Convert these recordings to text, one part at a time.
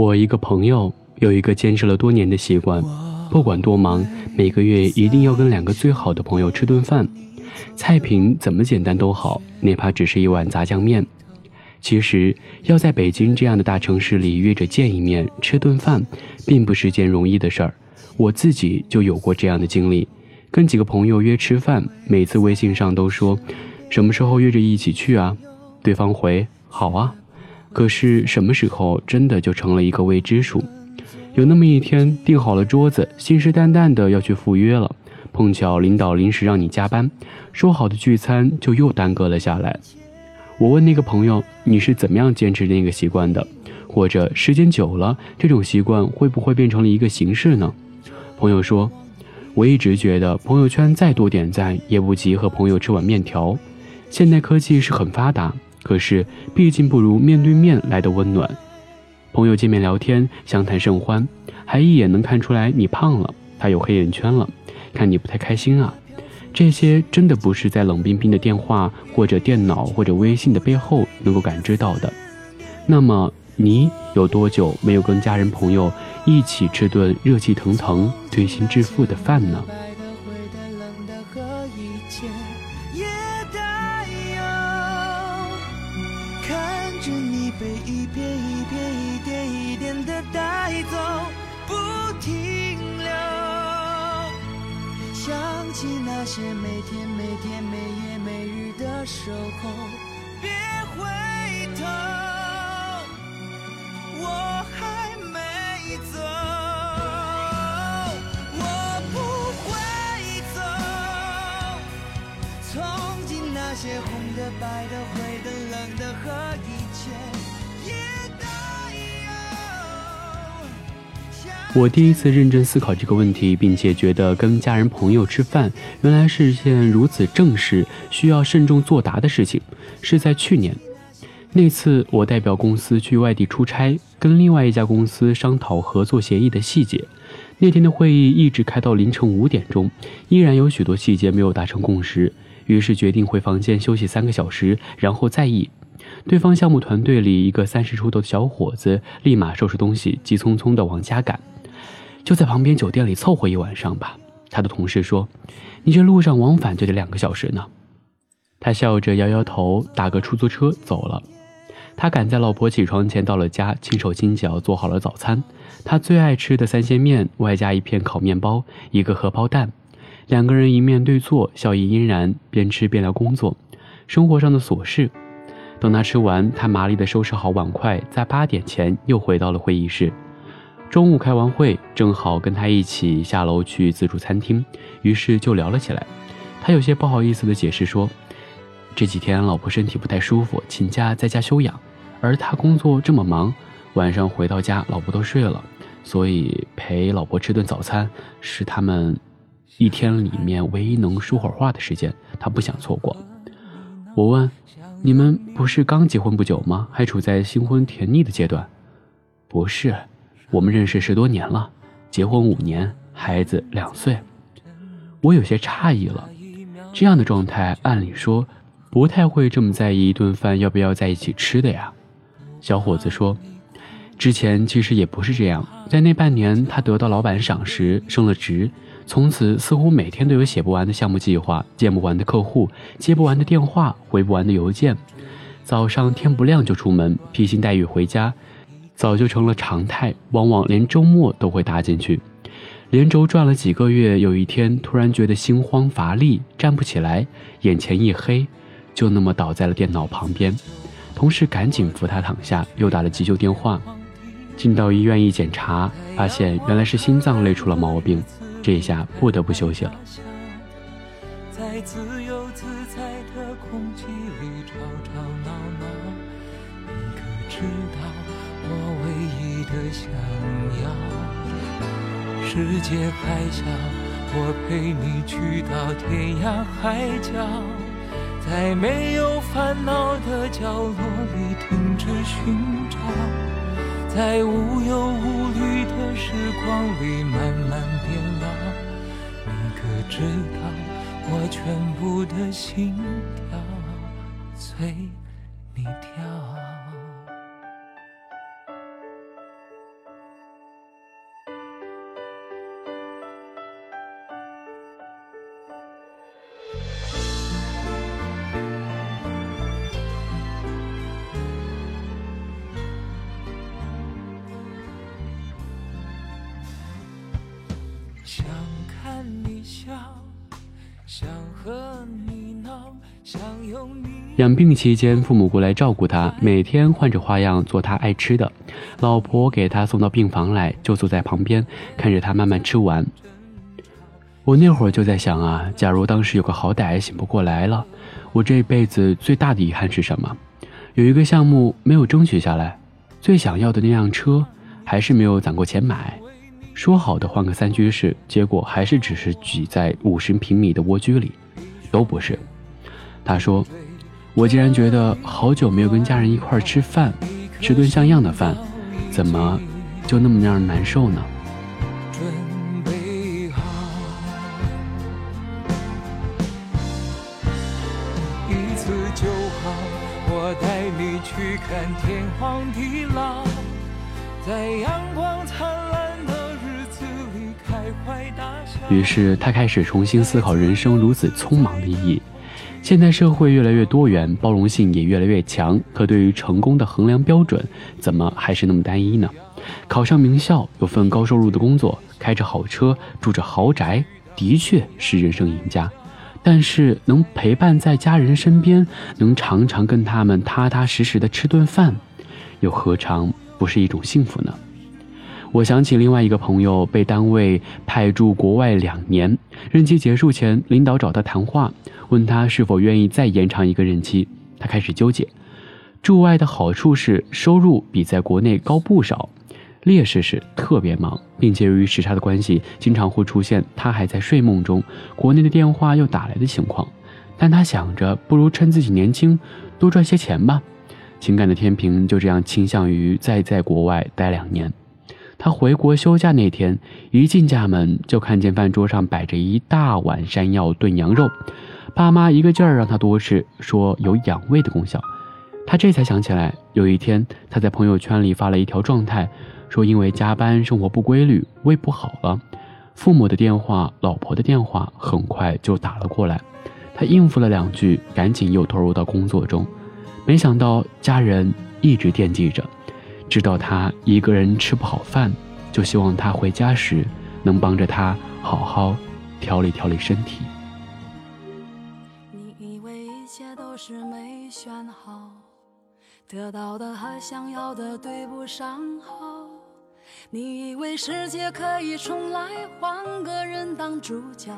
我一个朋友有一个坚持了多年的习惯，不管多忙，每个月一定要跟两个最好的朋友吃顿饭。菜品怎么简单都好，哪怕只是一碗炸酱面。其实要在北京这样的大城市里约着见一面吃顿饭，并不是件容易的事儿。我自己就有过这样的经历，跟几个朋友约吃饭，每次微信上都说什么时候约着一起去啊？对方回好啊。可是什么时候真的就成了一个未知数？有那么一天，订好了桌子，信誓旦旦的要去赴约了，碰巧领导临时让你加班，说好的聚餐就又耽搁了下来。我问那个朋友，你是怎么样坚持那个习惯的？或者时间久了，这种习惯会不会变成了一个形式呢？朋友说，我一直觉得朋友圈再多点赞，也不及和朋友吃碗面条。现代科技是很发达。可是，毕竟不如面对面来的温暖。朋友见面聊天，相谈甚欢，还一眼能看出来你胖了，他有黑眼圈了，看你不太开心啊。这些真的不是在冷冰冰的电话或者电脑或者微信的背后能够感知到的。那么，你有多久没有跟家人朋友一起吃顿热气腾腾、推心置腹的饭呢？起那些每天每天每夜每日的守候，别回头，我还没走，我不会走。从今那些红的、白的、灰的、冷的和一切，我第一次认真思考这个问题，并且觉得跟家人朋友吃饭原来是件如此正式、需要慎重作答的事情，是在去年。那次我代表公司去外地出差，跟另外一家公司商讨合作协议的细节。那天的会议一直开到凌晨五点钟，依然有许多细节没有达成共识，于是决定回房间休息三个小时，然后再议。对方项目团队里一个三十出头的小伙子，立马收拾东西，急匆匆地往家赶。就在旁边酒店里凑合一晚上吧。他的同事说：“你这路上往返就得两个小时呢。”他笑着摇摇头，打个出租车走了。他赶在老婆起床前到了家，轻手轻脚做好了早餐。他最爱吃的三鲜面，外加一片烤面包，一个荷包蛋。两个人一面对坐，笑意嫣然，边吃边聊工作、生活上的琐事。等他吃完，他麻利地收拾好碗筷，在八点前又回到了会议室。中午开完会，正好跟他一起下楼去自助餐厅，于是就聊了起来。他有些不好意思的解释说：“这几天老婆身体不太舒服，请假在家休养。而他工作这么忙，晚上回到家老婆都睡了，所以陪老婆吃顿早餐是他们一天里面唯一能说会儿话的时间，他不想错过。”我问：“你们不是刚结婚不久吗？还处在新婚甜腻的阶段？”“不是。”我们认识十多年了，结婚五年，孩子两岁。我有些诧异了，这样的状态，按理说不太会这么在意一顿饭要不要在一起吃的呀。小伙子说，之前其实也不是这样，在那半年，他得到老板赏识，升了职，从此似乎每天都有写不完的项目计划，见不完的客户，接不完的电话，回不完的邮件。早上天不亮就出门，披星戴月回家。早就成了常态，往往连周末都会搭进去。连轴转了几个月，有一天突然觉得心慌乏力，站不起来，眼前一黑，就那么倒在了电脑旁边。同事赶紧扶他躺下，又打了急救电话。进到医院一检查，发现原来是心脏累出了毛病，这一下不得不休息了。在自由自在的空气里吵吵闹闹，你可知道的想要？世界还小，我陪你去到天涯海角，在没有烦恼的角落里停止寻找，在无忧无虑的时光里慢慢变老。你可知道我全部的心跳随你跳？养病期间，父母过来照顾他，每天换着花样做他爱吃的。老婆给他送到病房来，就坐在旁边看着他慢慢吃完。我那会儿就在想啊，假如当时有个好歹醒不过来了，我这辈子最大的遗憾是什么？有一个项目没有争取下来，最想要的那辆车还是没有攒够钱买。说好的换个三居室，结果还是只是挤在五十平米的蜗居里，都不是。他说：“我竟然觉得好久没有跟家人一块儿吃饭，吃顿像样的饭，怎么就那么让人难受呢？”准备好，一次就好。我带你去看天荒地老，在阳光灿烂的日子里开怀大笑。于是他开始重新思考人生如此匆忙的意义。现在社会越来越多元，包容性也越来越强，可对于成功的衡量标准，怎么还是那么单一呢？考上名校，有份高收入的工作，开着好车，住着豪宅，的确是人生赢家。但是能陪伴在家人身边，能常常跟他们踏踏实实的吃顿饭，又何尝不是一种幸福呢？我想起另外一个朋友被单位派驻国外两年，任期结束前，领导找他谈话，问他是否愿意再延长一个任期。他开始纠结，驻外的好处是收入比在国内高不少，劣势是特别忙，并且由于时差的关系，经常会出现他还在睡梦中，国内的电话又打来的情况。但他想着，不如趁自己年轻，多赚些钱吧。情感的天平就这样倾向于再在国外待两年。他回国休假那天，一进家门就看见饭桌上摆着一大碗山药炖羊肉，爸妈一个劲儿让他多吃，说有养胃的功效。他这才想起来，有一天他在朋友圈里发了一条状态，说因为加班、生活不规律，胃不好了。父母的电话、老婆的电话很快就打了过来，他应付了两句，赶紧又投入到工作中。没想到家人一直惦记着。知道他一个人吃不好饭，就希望他回家时能帮着他好好调理调理身体。你以为一切都是没选好，得到的和想要的对不上号。你以为世界可以重来，换个人当主角，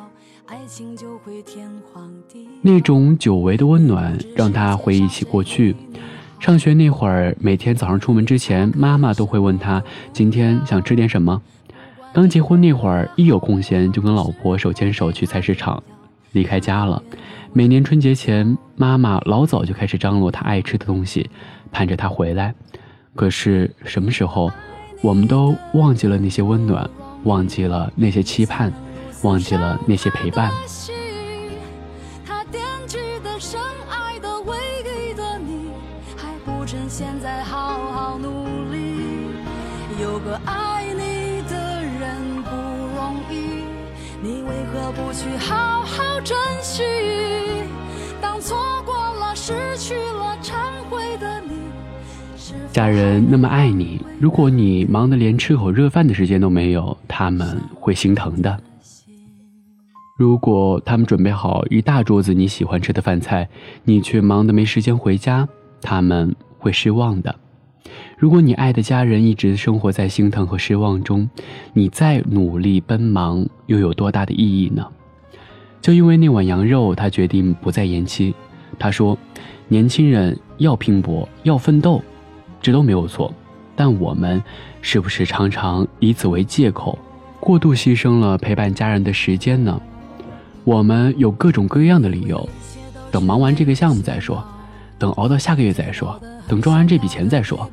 爱情就会天荒地老。那种久违的温暖，让他回忆起过去。上学那会儿，每天早上出门之前，妈妈都会问他今天想吃点什么。刚结婚那会儿，一有空闲就跟老婆手牵手去菜市场。离开家了，每年春节前，妈妈老早就开始张罗他爱吃的东西，盼着他回来。可是什么时候，我们都忘记了那些温暖，忘记了那些期盼，忘记了那些陪伴。不去好好珍惜？当错过了、失去了、忏悔的你，家人那么爱你，如果你忙得连吃口热饭的时间都没有，他们会心疼的。如果他们准备好一大桌子你喜欢吃的饭菜，你却忙得没时间回家，他们会失望的。如果你爱的家人一直生活在心疼和失望中，你再努力奔忙又有多大的意义呢？就因为那碗羊肉，他决定不再延期。他说：“年轻人要拼搏，要奋斗，这都没有错。但我们是不是常常以此为借口，过度牺牲了陪伴家人的时间呢？我们有各种各样的理由，等忙完这个项目再说，等熬到下个月再说，等赚完这笔钱再说。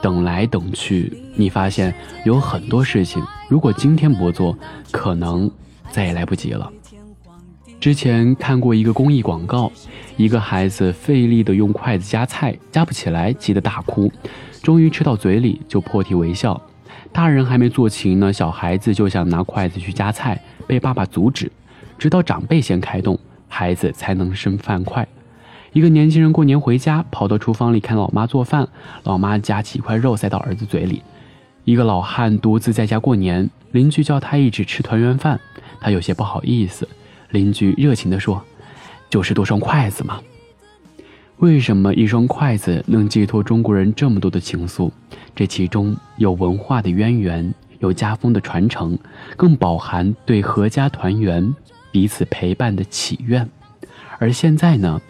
等来等去，你发现有很多事情，如果今天不做，可能再也来不及了。”之前看过一个公益广告，一个孩子费力的用筷子夹菜，夹不起来，急得大哭，终于吃到嘴里就破涕为笑。大人还没做齐呢，小孩子就想拿筷子去夹菜，被爸爸阻止，直到长辈先开动，孩子才能伸饭筷。一个年轻人过年回家，跑到厨房里看老妈做饭，老妈夹起一块肉塞到儿子嘴里。一个老汉独自在家过年，邻居叫他一起吃团圆饭，他有些不好意思。邻居热情地说：“就是多双筷子嘛。为什么一双筷子能寄托中国人这么多的情愫？这其中有文化的渊源，有家风的传承，更饱含对阖家团圆、彼此陪伴的祈愿。而现在呢，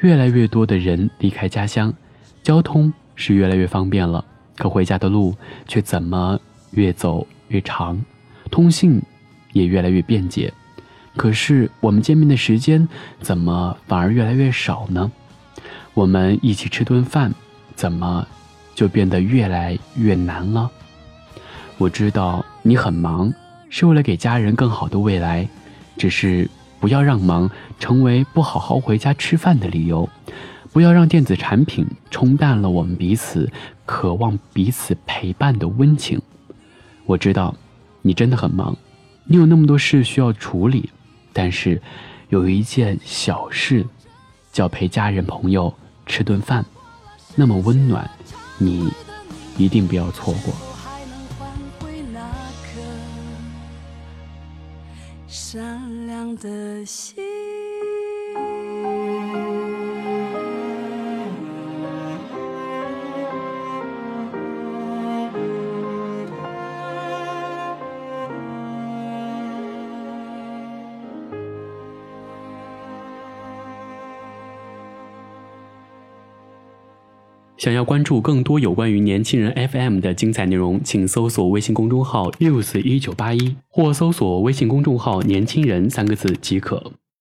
越来越多的人离开家乡，交通是越来越方便了，可回家的路却怎么越走越长？通信也越来越便捷。”可是我们见面的时间怎么反而越来越少呢？我们一起吃顿饭，怎么就变得越来越难了？我知道你很忙，是为了给家人更好的未来，只是不要让忙成为不好好回家吃饭的理由，不要让电子产品冲淡了我们彼此渴望彼此陪伴的温情。我知道你真的很忙，你有那么多事需要处理。但是，有一件小事，叫陪家人朋友吃顿饭，那么温暖，你一定不要错过。的心。想要关注更多有关于年轻人 FM 的精彩内容，请搜索微信公众号 use 一九八一，或搜索微信公众号“年轻人”三个字即可。